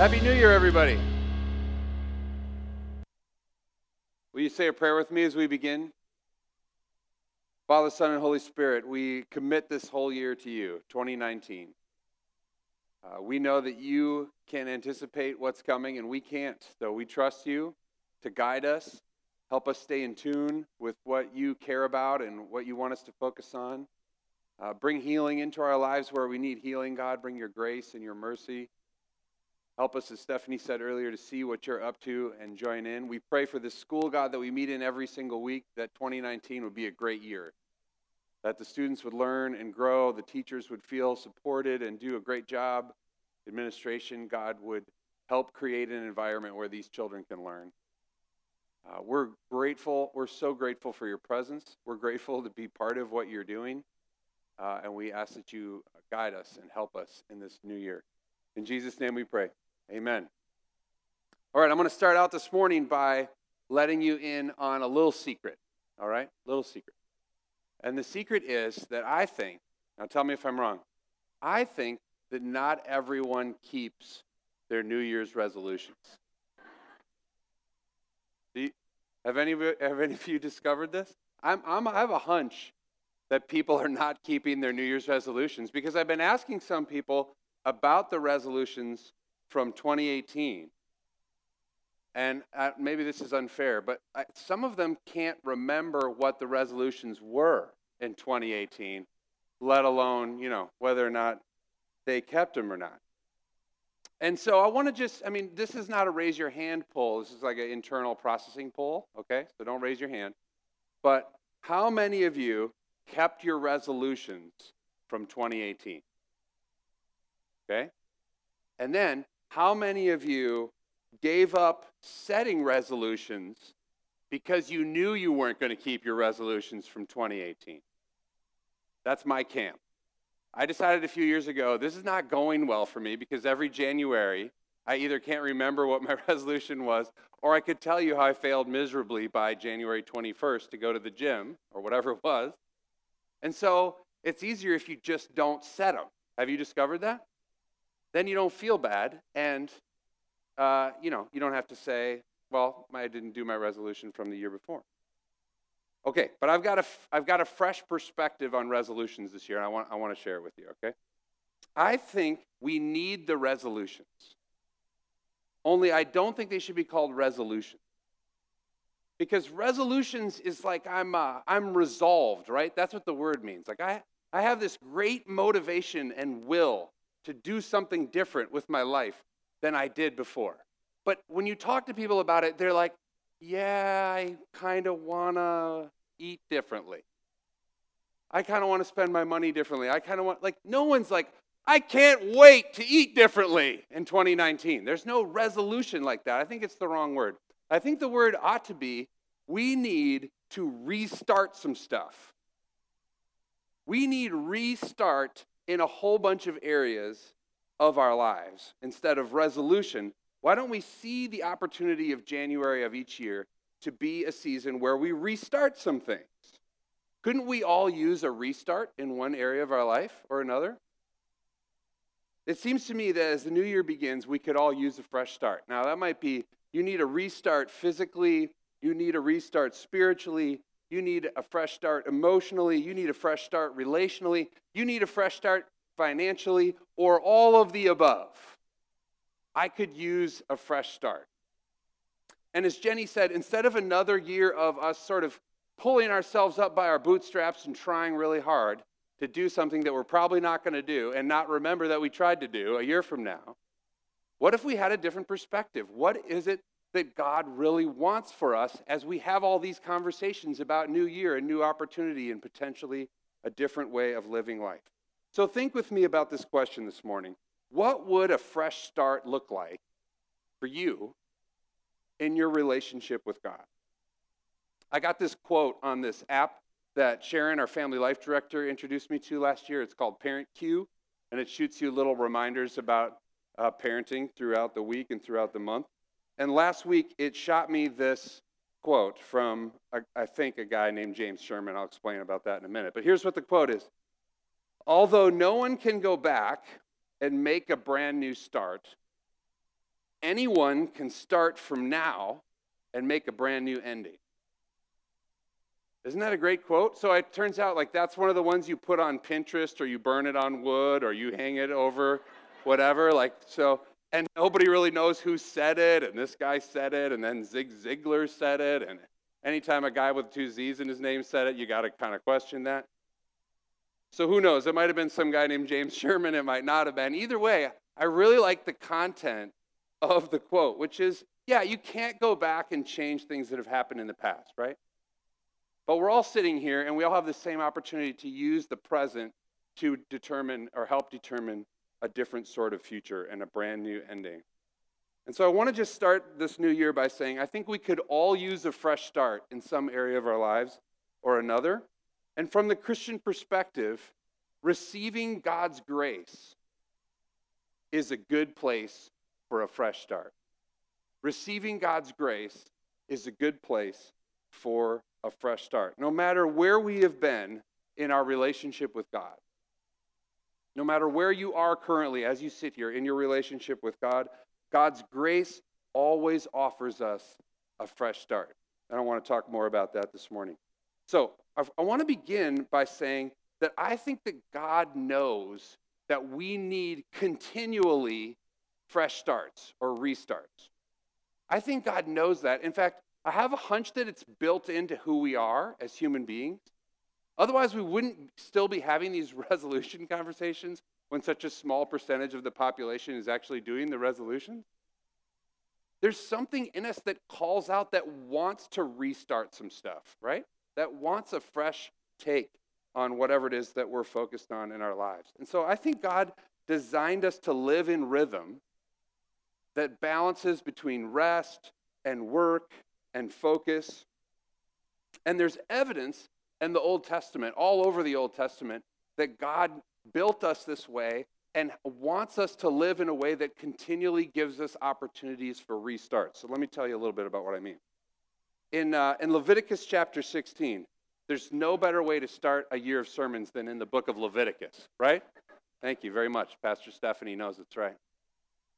Happy New Year, everybody. Will you say a prayer with me as we begin? Father, Son, and Holy Spirit, we commit this whole year to you, 2019. Uh, we know that you can anticipate what's coming, and we can't. So we trust you to guide us, help us stay in tune with what you care about and what you want us to focus on. Uh, bring healing into our lives where we need healing, God. Bring your grace and your mercy. Help us, as Stephanie said earlier, to see what you're up to and join in. We pray for this school, God, that we meet in every single week, that 2019 would be a great year. That the students would learn and grow, the teachers would feel supported and do a great job. Administration, God, would help create an environment where these children can learn. Uh, we're grateful. We're so grateful for your presence. We're grateful to be part of what you're doing. Uh, and we ask that you guide us and help us in this new year. In Jesus' name we pray. Amen. All right, I'm going to start out this morning by letting you in on a little secret. All right? Little secret. And the secret is that I think, now tell me if I'm wrong, I think that not everyone keeps their New Year's resolutions. You, have, any have any of you discovered this? I'm, I'm, I have a hunch that people are not keeping their New Year's resolutions because I've been asking some people about the resolutions from 2018. And uh, maybe this is unfair, but I, some of them can't remember what the resolutions were in 2018, let alone, you know, whether or not they kept them or not. And so I want to just, I mean, this is not a raise your hand poll. This is like an internal processing poll, okay? So don't raise your hand. But how many of you kept your resolutions from 2018? Okay? And then, how many of you gave up setting resolutions because you knew you weren't going to keep your resolutions from 2018? That's my camp. I decided a few years ago this is not going well for me because every January I either can't remember what my resolution was or I could tell you how I failed miserably by January 21st to go to the gym or whatever it was. And so it's easier if you just don't set them. Have you discovered that? Then you don't feel bad, and uh, you know you don't have to say, "Well, I didn't do my resolution from the year before." Okay, but I've got a I've got a fresh perspective on resolutions this year, and I want I want to share it with you. Okay, I think we need the resolutions. Only I don't think they should be called resolutions because resolutions is like I'm uh, I'm resolved, right? That's what the word means. Like I I have this great motivation and will to do something different with my life than I did before. But when you talk to people about it, they're like, "Yeah, I kind of want to eat differently. I kind of want to spend my money differently. I kind of want like no one's like, I can't wait to eat differently in 2019. There's no resolution like that. I think it's the wrong word. I think the word ought to be we need to restart some stuff. We need restart in a whole bunch of areas of our lives instead of resolution. Why don't we see the opportunity of January of each year to be a season where we restart some things? Couldn't we all use a restart in one area of our life or another? It seems to me that as the new year begins, we could all use a fresh start. Now, that might be you need a restart physically, you need a restart spiritually, you need a fresh start emotionally, you need a fresh start relationally, you need a fresh start financially, or all of the above. I could use a fresh start. And as Jenny said, instead of another year of us sort of pulling ourselves up by our bootstraps and trying really hard to do something that we're probably not going to do and not remember that we tried to do a year from now, what if we had a different perspective? What is it that God really wants for us as we have all these conversations about new year and new opportunity and potentially a different way of living life? So think with me about this question this morning. What would a fresh start look like for you in your relationship with God? I got this quote on this app that Sharon, our family life director, introduced me to last year. It's called Parent Cue, and it shoots you little reminders about uh, parenting throughout the week and throughout the month. And last week, it shot me this quote from, I think, a guy named James Sherman. I'll explain about that in a minute. But here's what the quote is Although no one can go back and make a brand new start, anyone can start from now and make a brand new ending. Isn't that a great quote? So it turns out like that's one of the ones you put on Pinterest or you burn it on wood or you hang it over whatever. Like so and nobody really knows who said it, and this guy said it, and then Zig Ziglar said it, and anytime a guy with two Z's in his name said it, you got to kind of question that. So who knows? It might have been some guy named James Sherman, it might not have been. Either way, I really like the content of the quote, which is yeah, you can't go back and change things that have happened in the past, right? But we're all sitting here and we all have the same opportunity to use the present to determine or help determine a different sort of future and a brand new ending. And so I want to just start this new year by saying I think we could all use a fresh start in some area of our lives or another. And from the Christian perspective, receiving God's grace is a good place for a fresh start. Receiving God's grace is a good place for a fresh start, no matter where we have been in our relationship with God. No matter where you are currently as you sit here in your relationship with God, God's grace always offers us a fresh start. And I want to talk more about that this morning. So I want to begin by saying that I think that God knows that we need continually fresh starts or restarts. I think God knows that. In fact, I have a hunch that it's built into who we are as human beings. Otherwise, we wouldn't still be having these resolution conversations when such a small percentage of the population is actually doing the resolution. There's something in us that calls out that wants to restart some stuff, right? That wants a fresh take on whatever it is that we're focused on in our lives. And so I think God designed us to live in rhythm that balances between rest and work and focus. And there's evidence in the Old Testament, all over the Old Testament, that God built us this way and wants us to live in a way that continually gives us opportunities for restart. So let me tell you a little bit about what I mean. In, uh, in Leviticus chapter 16, there's no better way to start a year of sermons than in the book of Leviticus, right? Thank you very much. Pastor Stephanie knows it's right.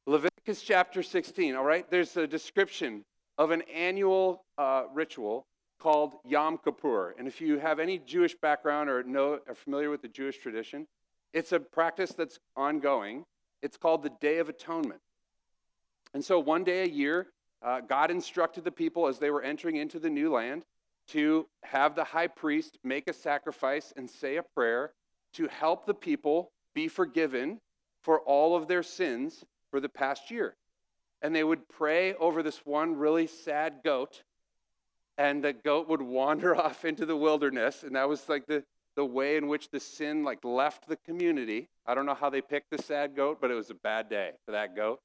Leviticus chapter 16, all right? There's a description of an annual uh, ritual called Yom Kippur. And if you have any Jewish background or know are familiar with the Jewish tradition, it's a practice that's ongoing. It's called the Day of Atonement. And so one day a year, uh, God instructed the people as they were entering into the new land to have the high priest make a sacrifice and say a prayer to help the people be forgiven for all of their sins for the past year. And they would pray over this one really sad goat and the goat would wander off into the wilderness and that was like the, the way in which the sin like left the community. I don't know how they picked the sad goat but it was a bad day for that goat.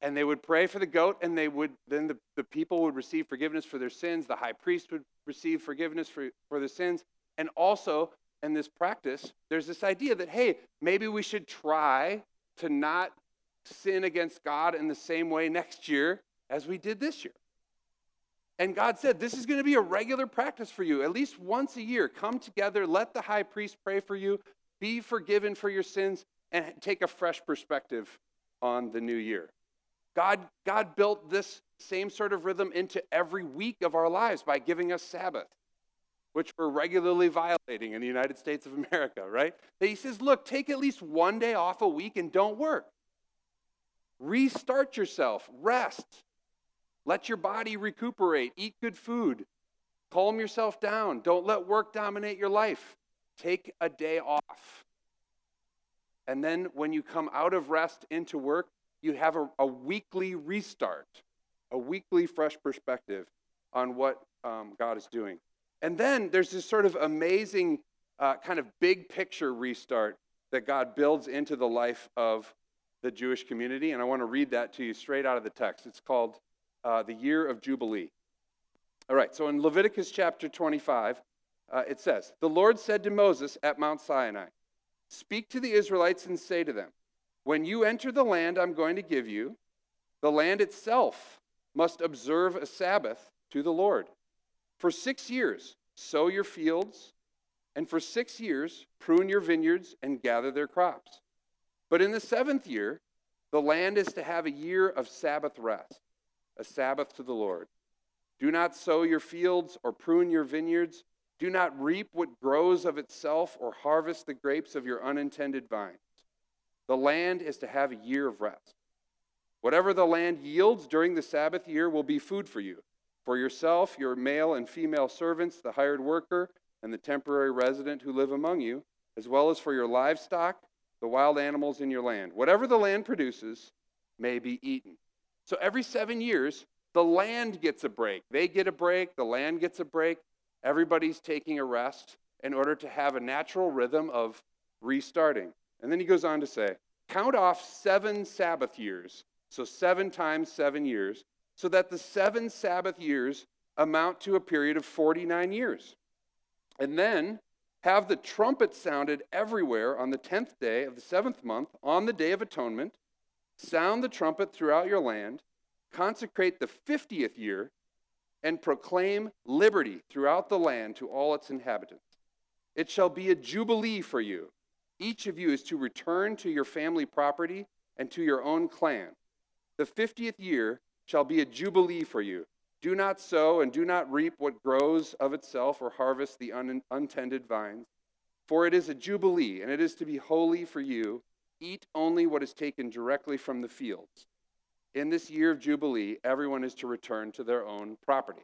And they would pray for the goat and they would then the, the people would receive forgiveness for their sins. The high priest would receive forgiveness for, for their sins. And also in this practice there's this idea that hey maybe we should try to not sin against god in the same way next year as we did this year and God said, This is going to be a regular practice for you. At least once a year, come together, let the high priest pray for you, be forgiven for your sins, and take a fresh perspective on the new year. God, God built this same sort of rhythm into every week of our lives by giving us Sabbath, which we're regularly violating in the United States of America, right? He says, look, take at least one day off a week and don't work. Restart yourself, rest, let your body recuperate. Eat good food. Calm yourself down. Don't let work dominate your life. Take a day off. And then when you come out of rest into work, you have a, a weekly restart, a weekly fresh perspective on what um, God is doing. And then there's this sort of amazing uh, kind of big picture restart that God builds into the life of the Jewish community. And I want to read that to you straight out of the text. It's called uh, the year of Jubilee. All right, so in Leviticus chapter 25, uh, it says, The Lord said to Moses at Mount Sinai, Speak to the Israelites and say to them, When you enter the land I'm going to give you, the land itself must observe a Sabbath to the Lord. For six years, sow your fields, and for six years, prune your vineyards and gather their crops. But in the seventh year, The land is to have a year of Sabbath rest, a Sabbath to the Lord. Do not sow your fields or prune your vineyards. Do not reap what grows of itself or harvest the grapes of your unintended vines. The land is to have a year of rest. Whatever the land yields during the Sabbath year will be food for you, for yourself, your male and female servants, the hired worker, and the temporary resident who live among you, as well as for your livestock, the wild animals in your land. Whatever the land produces may be eaten. So every seven years, the land gets a break. They get a break, the land gets a break. Everybody's taking a rest in order to have a natural rhythm of restarting. And then he goes on to say, Count off seven Sabbath years so seven times seven years, so that the seven Sabbath years amount to a period of 49 years. And then have the trumpet sounded everywhere on the 10th day of the seventh month, on the Day of Atonement. Sound the trumpet throughout your land, consecrate the 50th year, and proclaim liberty throughout the land to all its inhabitants. It shall be a jubilee for you. Each of you is to return to your family property and to your own clan. The fiftieth year shall be a jubilee for you. Do not sow and do not reap what grows of itself or harvest the un- untended vines. For it is a jubilee, and it is to be holy for you. Eat only what is taken directly from the fields. In this year of jubilee, everyone is to return to their own property.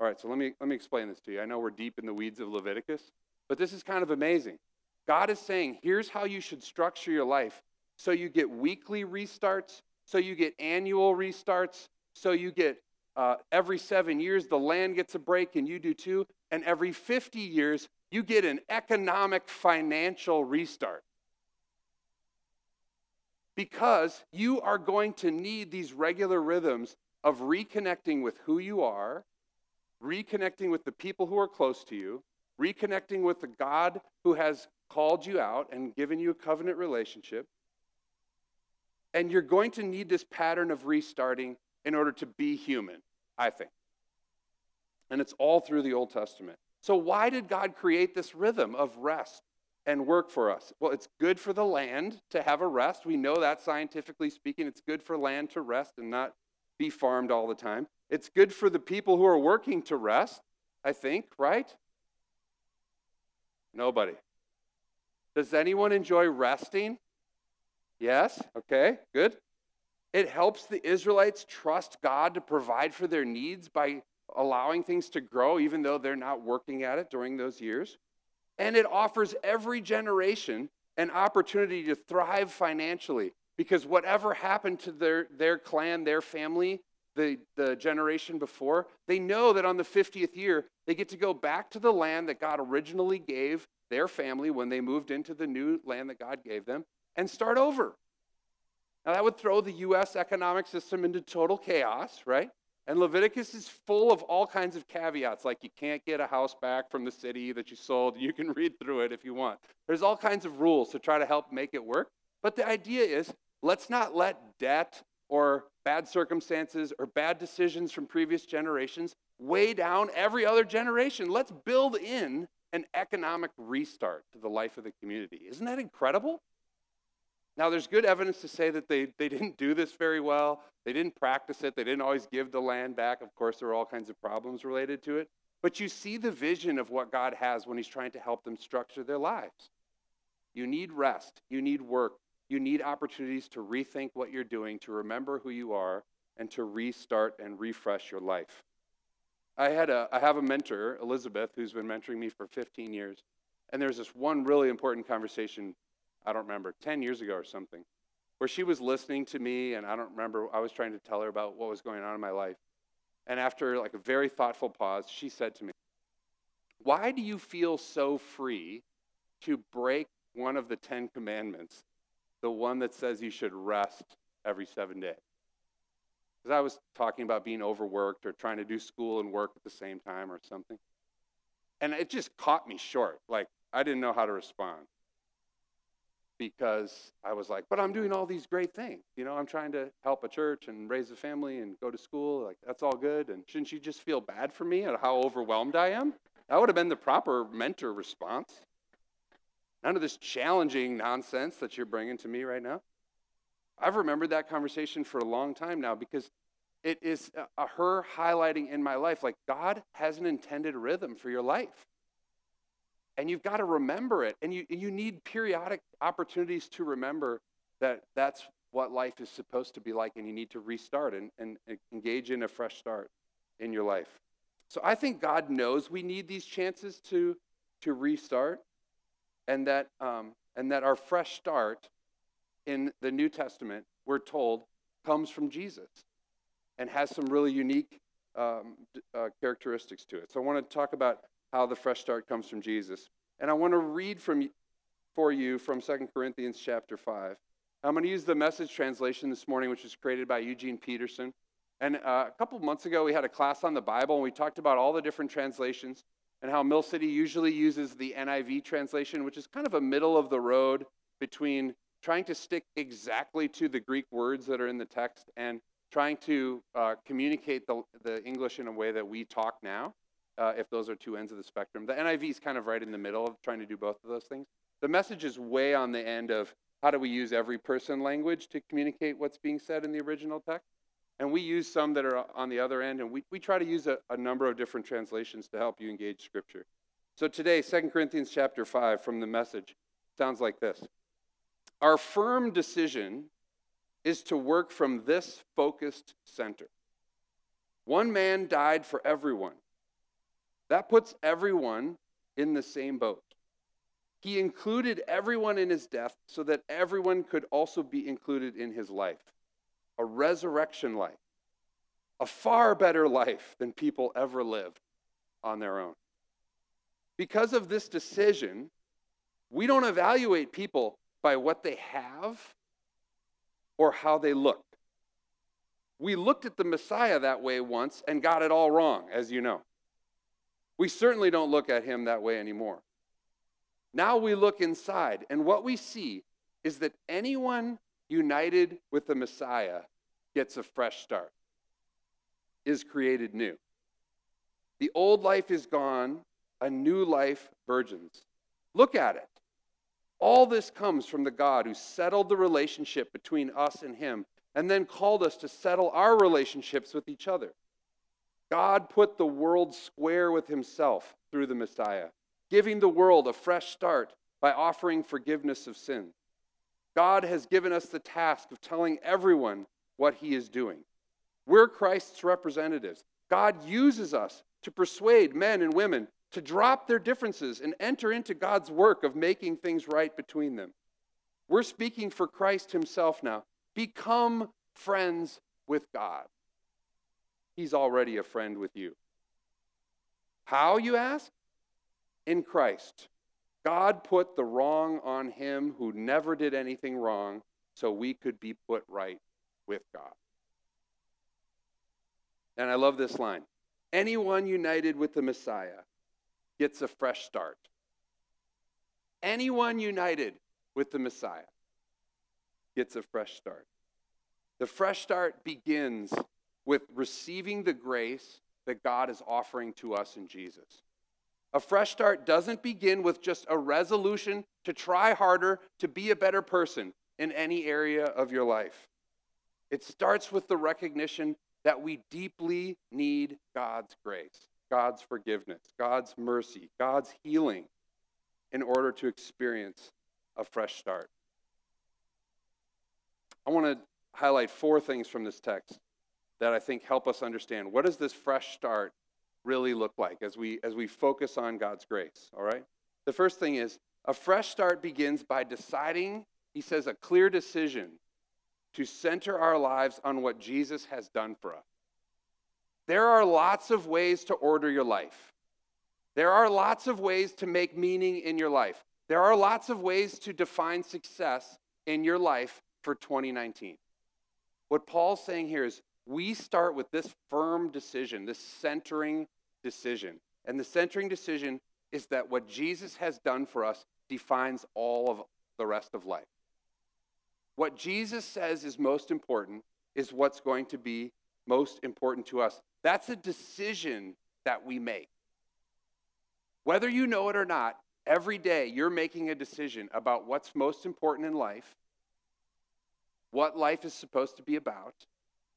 All right, so let me, let me explain this to you. I know we're deep in the weeds of Leviticus, but this is kind of amazing. God is saying, here's how you should structure your life so you get weekly restarts so you get annual restarts. So you get uh, every seven years, the land gets a break, and you do too. And every 50 years, you get an economic financial restart. Because you are going to need these regular rhythms of reconnecting with who you are, reconnecting with the people who are close to you, reconnecting with the God who has called you out and given you a covenant relationship, and you're going to need this pattern of restarting in order to be human, I think. And it's all through the Old Testament. So, why did God create this rhythm of rest and work for us? Well, it's good for the land to have a rest. We know that scientifically speaking. It's good for land to rest and not be farmed all the time. It's good for the people who are working to rest, I think, right? Nobody. Does anyone enjoy resting? Yes? Okay, good. It helps the Israelites trust God to provide for their needs by allowing things to grow, even though they're not working at it during those years. And it offers every generation an opportunity to thrive financially because whatever happened to their, their clan, their family, the, the generation before, they know that on the 50th year, they get to go back to the land that God originally gave their family when they moved into the new land that God gave them and start over. Now, that would throw the U.S. economic system into total chaos, right? And Leviticus is full of all kinds of caveats, like you can't get a house back from the city that you sold. You can read through it if you want. There's all kinds of rules to try to help make it work. But the idea is let's not let debt or bad circumstances or bad decisions from previous generations weigh down every other generation. Let's build in an economic restart to the life of the community. Isn't that incredible? Now, there's good evidence to say that they, they didn't do this very well. They didn't practice it. They didn't always give the land back. Of course, there were all kinds of problems related to it. But you see the vision of what God has when He's trying to help them structure their lives. You need rest. You need work. You need opportunities to rethink what you're doing, to remember who you are, and to restart and refresh your life. I, had a, I have a mentor, Elizabeth, who's been mentoring me for 15 years. And there's this one really important conversation I don't remember, 10 years ago or something, where she was listening to me, and I don't remember, I was trying to tell her about what was going on in my life. And after like a very thoughtful pause, she said to me, Why do you feel so free to break one of the Ten Commandments, the one that says you should rest every seven days? Because I was talking about being overworked or trying to do school and work at the same time or something. And it just caught me short. Like, I didn't know how to respond because I was like, but I'm doing all these great things. You know, I'm trying to help a church and raise a family and go to school. Like, that's all good. And shouldn't you just feel bad for me at how overwhelmed I am? That would have been the proper mentor response. None of this challenging nonsense that you're bringing to me right now. I've remembered that conversation for a long time now because it is a, her highlighting in my life like God has an intended rhythm for your life. And you've got to remember it. And you, you need periodic opportunities to remember that that's what life is supposed to be like, and you need to restart and, and engage in a fresh start in your life. So I think God knows we need these chances to, to restart, and that, um, and that our fresh start in the New Testament, we're told, comes from Jesus and has some really unique um, uh, characteristics to it. So I want to talk about how the fresh start comes from Jesus. And I want to read from, for you from 2 Corinthians chapter 5. I'm going to use the message translation this morning, which was created by Eugene Peterson. And uh, a couple months ago, we had a class on the Bible, and we talked about all the different translations and how Mill City usually uses the NIV translation, which is kind of a middle of the road between trying to stick exactly to the Greek words that are in the text and trying to uh, communicate the, the English in a way that we talk now, uh, if those are two ends of the spectrum. The NIV is kind of right in the middle of trying to do both of those things. The message is way on the end of how do we use every person language to communicate what's being said in the original text. And we use some that are on the other end, and we, we try to use a, a number of different translations to help you engage Scripture. So today, 2 Corinthians chapter 5 from the message sounds like this Our firm decision is to work from this focused center. One man died for everyone. That puts everyone in the same boat. He included everyone in his death so that everyone could also be included in his life a resurrection life, a far better life than people ever lived on their own. Because of this decision, we don't evaluate people by what they have or how they look. We looked at the Messiah that way once and got it all wrong, as you know. We certainly don't look at him that way anymore. Now we look inside, and what we see is that anyone united with the Messiah gets a fresh start, is created new. The old life is gone, a new life burgeons. Look at it. All this comes from the God who settled the relationship between us and Him and then called us to settle our relationships with each other. God put the world square with Himself through the Messiah, giving the world a fresh start by offering forgiveness of sin. God has given us the task of telling everyone what He is doing. We're Christ's representatives. God uses us to persuade men and women to drop their differences and enter into God's work of making things right between them. We're speaking for Christ Himself now. Become friends with God. He's already a friend with you. How, you ask? In Christ. God put the wrong on him who never did anything wrong so we could be put right with God. And I love this line anyone united with the Messiah gets a fresh start. Anyone united with the Messiah gets a fresh start. The fresh start begins with receiving the grace that God is offering to us in Jesus. A fresh start doesn't begin with just a resolution to try harder to be a better person in any area of your life. It starts with the recognition that we deeply need God's grace. God's forgiveness, God's mercy, God's healing in order to experience a fresh start. I want to highlight four things from this text that I think help us understand what does this fresh start really look like as we as we focus on God's grace, all right? The first thing is a fresh start begins by deciding, he says a clear decision to center our lives on what Jesus has done for us. There are lots of ways to order your life. There are lots of ways to make meaning in your life. There are lots of ways to define success in your life for 2019. What Paul's saying here is we start with this firm decision, this centering decision. And the centering decision is that what Jesus has done for us defines all of the rest of life. What Jesus says is most important is what's going to be most important to us. That's a decision that we make. Whether you know it or not, every day you're making a decision about what's most important in life, what life is supposed to be about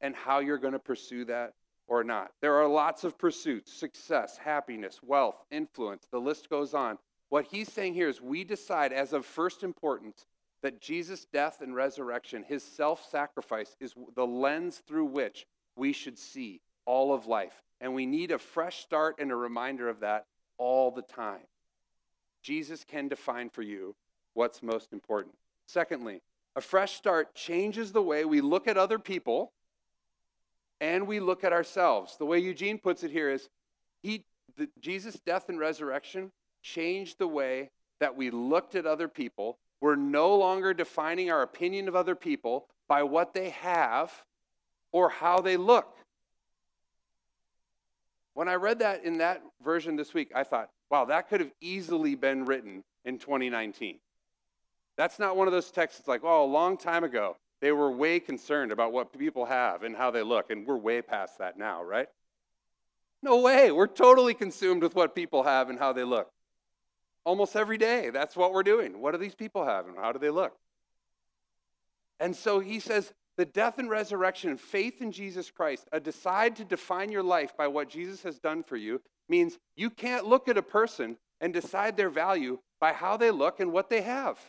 and how you're going to pursue that or not. There are lots of pursuits success, happiness, wealth, influence. The list goes on. What he's saying here is we decide as of first importance that Jesus' death and resurrection, his self sacrifice, is the lens through which we should see all of life. And we need a fresh start and a reminder of that all the time. Jesus can define for you what's most important. Secondly, a fresh start changes the way we look at other people and we look at ourselves. The way Eugene puts it here is he the, Jesus' death and resurrection changed the way that we looked at other people. We're no longer defining our opinion of other people by what they have or how they look. When I read that in that version this week, I thought, wow, that could have easily been written in 2019. That's not one of those texts that's like, oh, a long time ago, they were way concerned about what people have and how they look, and we're way past that now, right? No way. We're totally consumed with what people have and how they look. Almost every day, that's what we're doing. What do these people have and how do they look? And so he says, the death and resurrection, faith in Jesus Christ, a decide to define your life by what Jesus has done for you, means you can't look at a person and decide their value by how they look and what they have.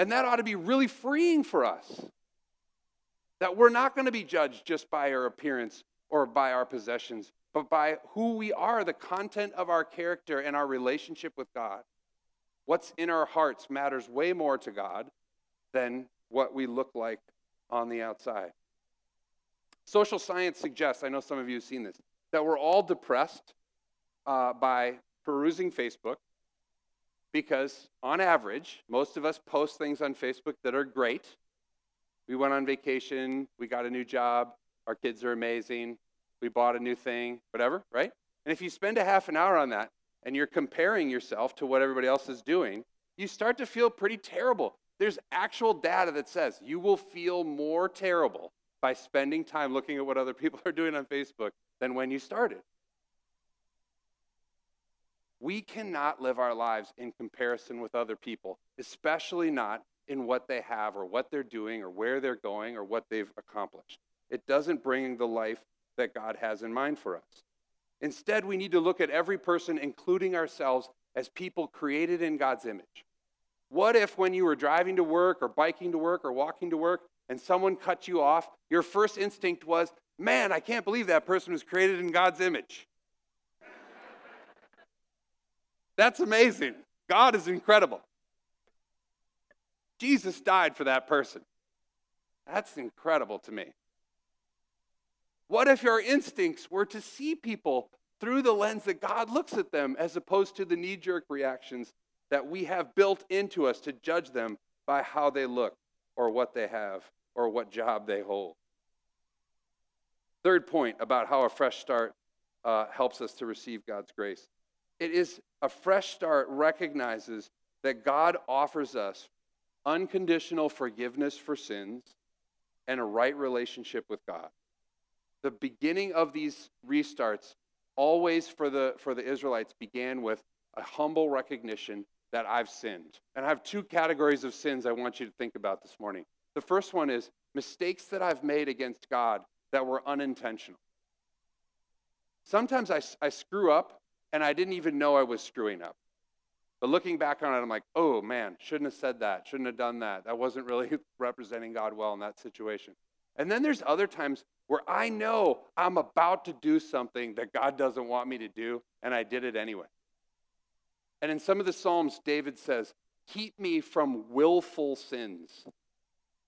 And that ought to be really freeing for us. That we're not going to be judged just by our appearance or by our possessions, but by who we are, the content of our character and our relationship with God. What's in our hearts matters way more to God than what we look like on the outside. Social science suggests, I know some of you have seen this, that we're all depressed uh, by perusing Facebook because, on average, most of us post things on Facebook that are great. We went on vacation, we got a new job, our kids are amazing, we bought a new thing, whatever, right? And if you spend a half an hour on that and you're comparing yourself to what everybody else is doing, you start to feel pretty terrible. There's actual data that says you will feel more terrible by spending time looking at what other people are doing on Facebook than when you started. We cannot live our lives in comparison with other people, especially not in what they have or what they're doing or where they're going or what they've accomplished. It doesn't bring the life that God has in mind for us. Instead, we need to look at every person, including ourselves, as people created in God's image. What if, when you were driving to work or biking to work or walking to work and someone cut you off, your first instinct was, Man, I can't believe that person was created in God's image? That's amazing. God is incredible. Jesus died for that person. That's incredible to me. What if your instincts were to see people through the lens that God looks at them as opposed to the knee jerk reactions that we have built into us to judge them by how they look or what they have or what job they hold? Third point about how a fresh start uh, helps us to receive God's grace it is a fresh start recognizes that God offers us unconditional forgiveness for sins and a right relationship with God. The beginning of these restarts always for the for the Israelites began with a humble recognition that I've sinned. And I have two categories of sins I want you to think about this morning. The first one is mistakes that I've made against God that were unintentional. Sometimes I, I screw up and I didn't even know I was screwing up. But looking back on it, I'm like, oh man, shouldn't have said that, shouldn't have done that. That wasn't really representing God well in that situation. And then there's other times where I know I'm about to do something that God doesn't want me to do, and I did it anyway. And in some of the Psalms, David says, Keep me from willful sins.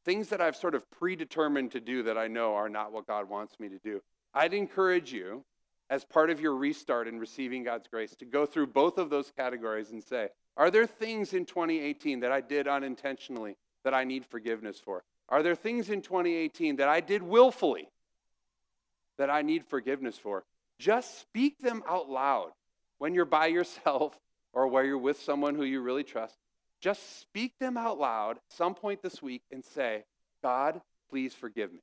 Things that I've sort of predetermined to do that I know are not what God wants me to do. I'd encourage you as part of your restart in receiving God's grace to go through both of those categories and say, are there things in 2018 that I did unintentionally that I need forgiveness for? Are there things in 2018 that I did willfully that I need forgiveness for? Just speak them out loud when you're by yourself or where you're with someone who you really trust. Just speak them out loud some point this week and say, God, please forgive me.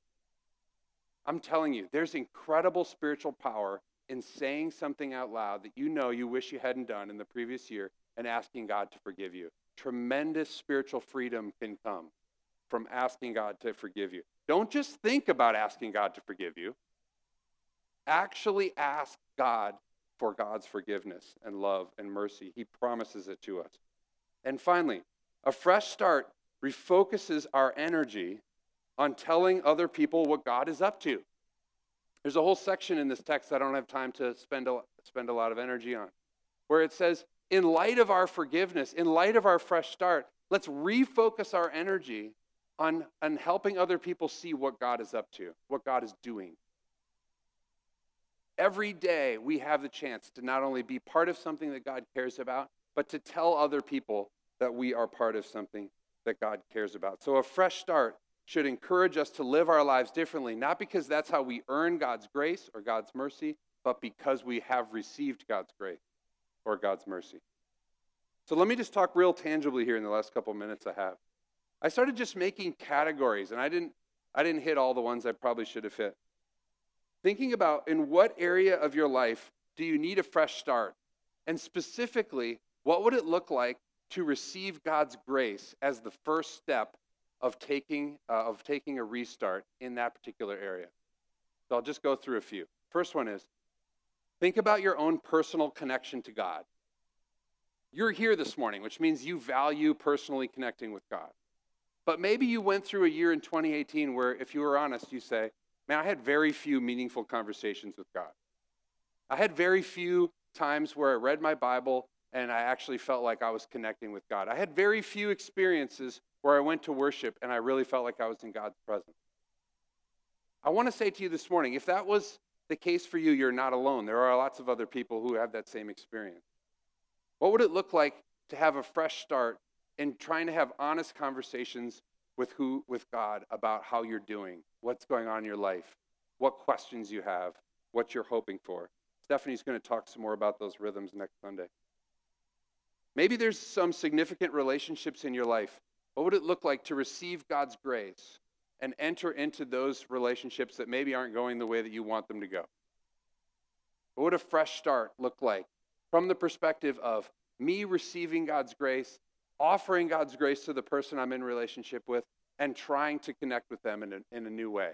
I'm telling you, there's incredible spiritual power in saying something out loud that you know you wish you hadn't done in the previous year and asking God to forgive you. Tremendous spiritual freedom can come from asking God to forgive you. Don't just think about asking God to forgive you. Actually ask God for God's forgiveness and love and mercy. He promises it to us. And finally, a fresh start refocuses our energy on telling other people what God is up to. There's a whole section in this text I don't have time to spend a, spend a lot of energy on, where it says, in light of our forgiveness, in light of our fresh start, let's refocus our energy on, on helping other people see what God is up to, what God is doing. Every day we have the chance to not only be part of something that God cares about, but to tell other people that we are part of something that God cares about. So a fresh start should encourage us to live our lives differently, not because that's how we earn God's grace or God's mercy, but because we have received God's grace or God's mercy. So let me just talk real tangibly here in the last couple minutes I have. I started just making categories, and I didn't, I didn't hit all the ones I probably should have hit. Thinking about in what area of your life do you need a fresh start? And specifically, what would it look like to receive God's grace as the first step of taking, uh, of taking a restart in that particular area. So I'll just go through a few. First one is think about your own personal connection to God. You're here this morning, which means you value personally connecting with God. But maybe you went through a year in 2018 where, if you were honest, you say, Man, I had very few meaningful conversations with God. I had very few times where I read my Bible and I actually felt like I was connecting with God. I had very few experiences where I went to worship and I really felt like I was in God's presence. I want to say to you this morning if that was the case for you, you're not alone. There are lots of other people who have that same experience. What would it look like to have a fresh start in trying to have honest conversations with who with God about how you're doing, what's going on in your life, what questions you have, what you're hoping for. Stephanie's going to talk some more about those rhythms next Sunday. Maybe there's some significant relationships in your life what would it look like to receive God's grace and enter into those relationships that maybe aren't going the way that you want them to go? What would a fresh start look like from the perspective of me receiving God's grace, offering God's grace to the person I'm in relationship with, and trying to connect with them in a, in a new way?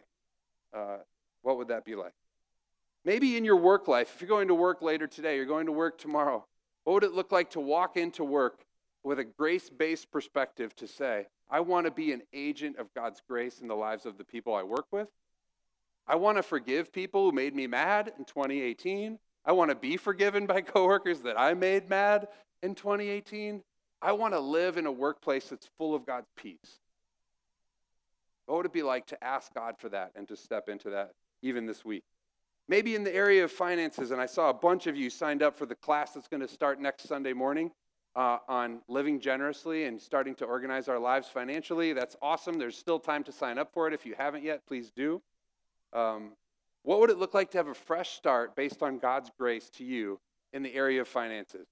Uh, what would that be like? Maybe in your work life, if you're going to work later today, you're going to work tomorrow, what would it look like to walk into work with a grace based perspective to say, I want to be an agent of God's grace in the lives of the people I work with. I want to forgive people who made me mad in 2018. I want to be forgiven by coworkers that I made mad in 2018. I want to live in a workplace that's full of God's peace. What would it be like to ask God for that and to step into that even this week? Maybe in the area of finances, and I saw a bunch of you signed up for the class that's going to start next Sunday morning uh, on living generously and starting to organize our lives financially. That's awesome. There's still time to sign up for it. If you haven't yet, please do. Um, what would it look like to have a fresh start based on God's grace to you in the area of finances?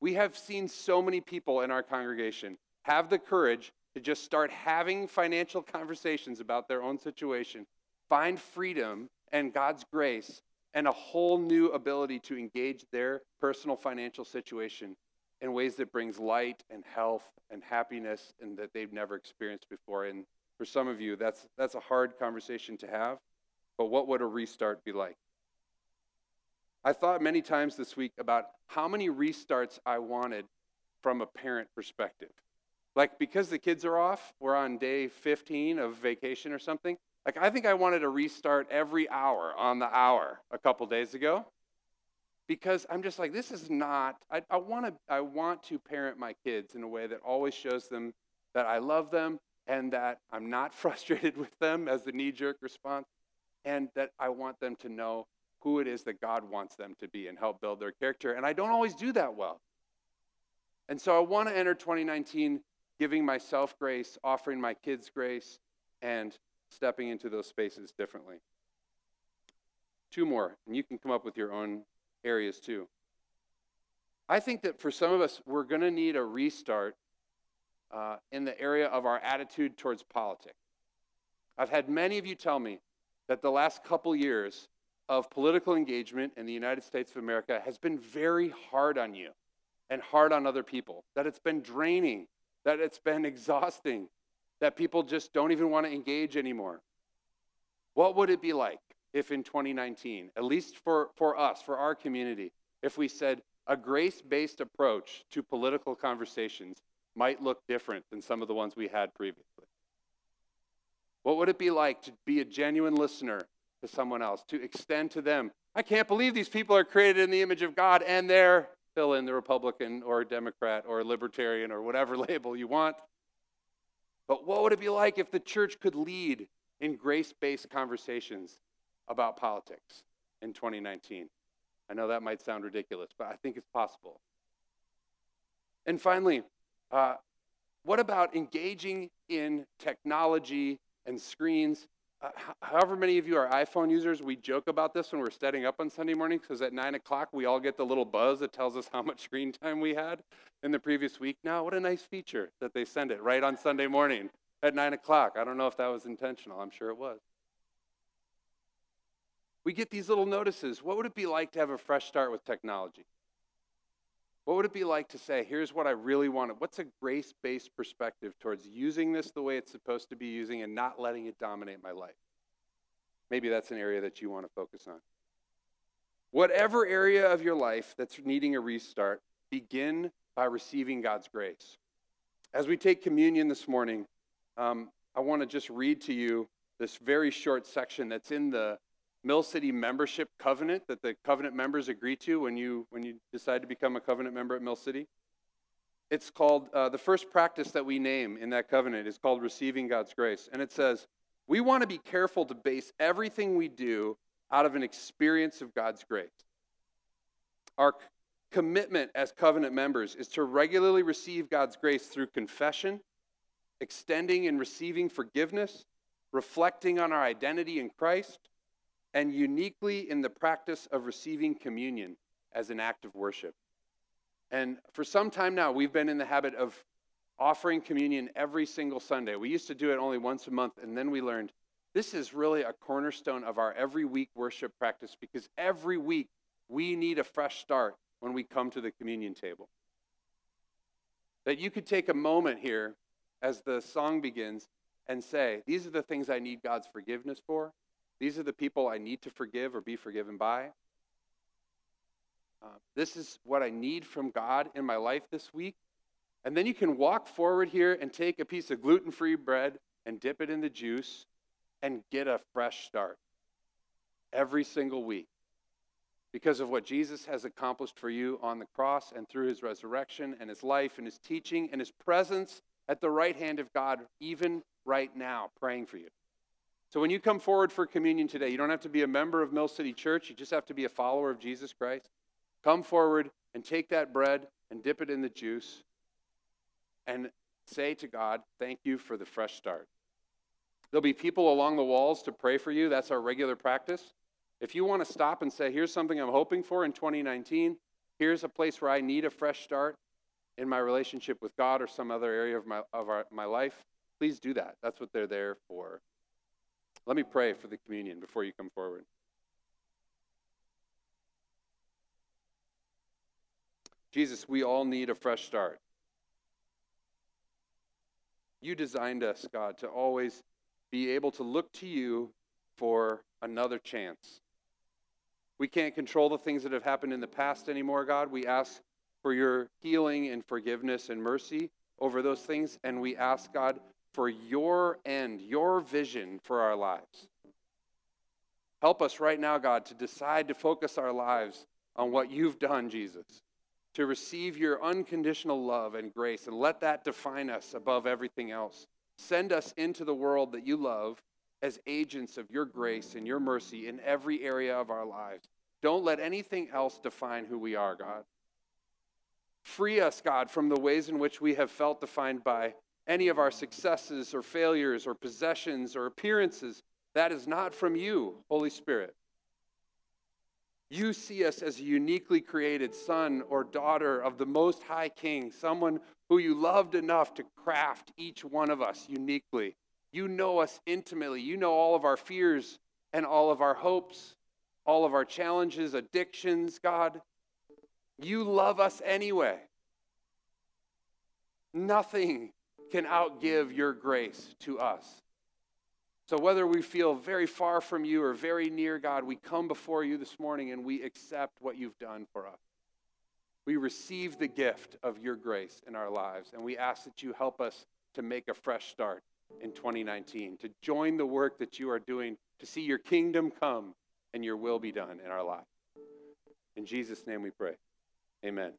We have seen so many people in our congregation have the courage to just start having financial conversations about their own situation, find freedom and God's grace, and a whole new ability to engage their personal financial situation in ways that brings light and health and happiness and that they've never experienced before. And for some of you, that's, that's a hard conversation to have. But what would a restart be like? I thought many times this week about how many restarts I wanted from a parent perspective. Like, because the kids are off, we're on day 15 of vacation or something. Like, I think I wanted a restart every hour on the hour a couple days ago because I'm just like, this is not, I, I, wanna, I want to parent my kids in a way that always shows them that I love them and that I'm not frustrated with them as the knee jerk response, and that I want them to know who it is that God wants them to be and help build their character. And I don't always do that well. And so I want to enter 2019 giving myself grace, offering my kids grace, and stepping into those spaces differently. Two more, and you can come up with your own areas too. I think that for some of us, we're going to need a restart uh, in the area of our attitude towards politics. I've had many of you tell me that the last couple years of political engagement in the United States of America has been very hard on you and hard on other people, that it's been draining, that it's been exhausting. that people just don't even want to engage anymore. What would it be like if in 2019, at least for, for us, for our community, if we said a grace based approach to political conversations might look different than some of the ones we had previously? What would it be like to be a genuine listener to someone else, to extend to them? I can't believe these people are created in the image of God and they're fill in the Republican or Democrat or Libertarian or whatever label you want. But what would it be like if the church could lead in grace based conversations about politics in 2019? I know that might sound ridiculous, but I think it's possible. And finally, uh, what about engaging in technology and screens? Uh, however many of you are iPhone users, we joke about this when we're setting up on Sunday morning because at 9 o'clock we all get the little buzz that tells us how much screen time we had in the previous week. Now, what a nice feature that they send it right on Sunday morning at 9 o'clock. I don't know if that was intentional, I'm sure it was. We get these little notices. What would it be like to have a fresh start with technology? What would it be like to say, here's what I really want? What's a grace based perspective towards using this the way it's supposed to be using and not letting it dominate my life? Maybe that's an area that you want to focus on. Whatever area of your life that's needing a restart, begin by receiving God's grace. As we take communion this morning, um, I want to just read to you this very short section that's in the Mill City membership covenant that the covenant members agree to when you when you decide to become a covenant member at Mill City. It's called uh, the first practice that we name in that covenant is called receiving God's grace, and it says we want to be careful to base everything we do out of an experience of God's grace. Our commitment as covenant members is to regularly receive God's grace through confession, extending and receiving forgiveness, reflecting on our identity in Christ, and uniquely in the practice of receiving communion as an act of worship. And for some time now, we've been in the habit of offering communion every single Sunday. We used to do it only once a month, and then we learned this is really a cornerstone of our every week worship practice because every week we need a fresh start when we come to the communion table. That you could take a moment here as the song begins and say, These are the things I need God's forgiveness for. These are the people I need to forgive or be forgiven by. Uh, this is what I need from God in my life this week. And then you can walk forward here and take a piece of gluten free bread and dip it in the juice and get a fresh start every single week because of what Jesus has accomplished for you on the cross and through his resurrection and his life and his teaching and his presence at the right hand of God, even right now, praying for you. So when you come forward for communion today, you don't have to be a member of Mill City Church, you just have to be a follower of Jesus Christ. Come forward and take that bread and dip it in the juice and say to God, Thank you for the fresh start. There'll be people along the walls to pray for you. That's our regular practice. If you want to stop and say, Here's something I'm hoping for in 2019, here's a place where I need a fresh start in my relationship with God or some other area of my, of our, my life, please do that. That's what they're there for. Let me pray for the communion before you come forward. Jesus, we all need a fresh start. You designed us, God, to always be able to look to you for another chance. We can't control the things that have happened in the past anymore, God. We ask for your healing and forgiveness and mercy over those things. And we ask, God, for your end, your vision for our lives. Help us right now, God, to decide to focus our lives on what you've done, Jesus, to receive your unconditional love and grace, and let that define us above everything else. Send us into the world that you love as agents of your grace and your mercy in every area of our lives. Don't let anything else define who we are, God. Free us, God, from the ways in which we have felt defined by any of our successes or failures or possessions or appearances. That is not from you, Holy Spirit. You see us as a uniquely created son or daughter of the Most High King, someone who you loved enough to craft each one of us uniquely. You know us intimately. You know all of our fears and all of our hopes, all of our challenges, addictions, God. You love us anyway. Nothing can outgive your grace to us. So, whether we feel very far from you or very near, God, we come before you this morning and we accept what you've done for us. We receive the gift of your grace in our lives, and we ask that you help us to make a fresh start in 2019, to join the work that you are doing, to see your kingdom come and your will be done in our lives. In Jesus' name we pray. Amen.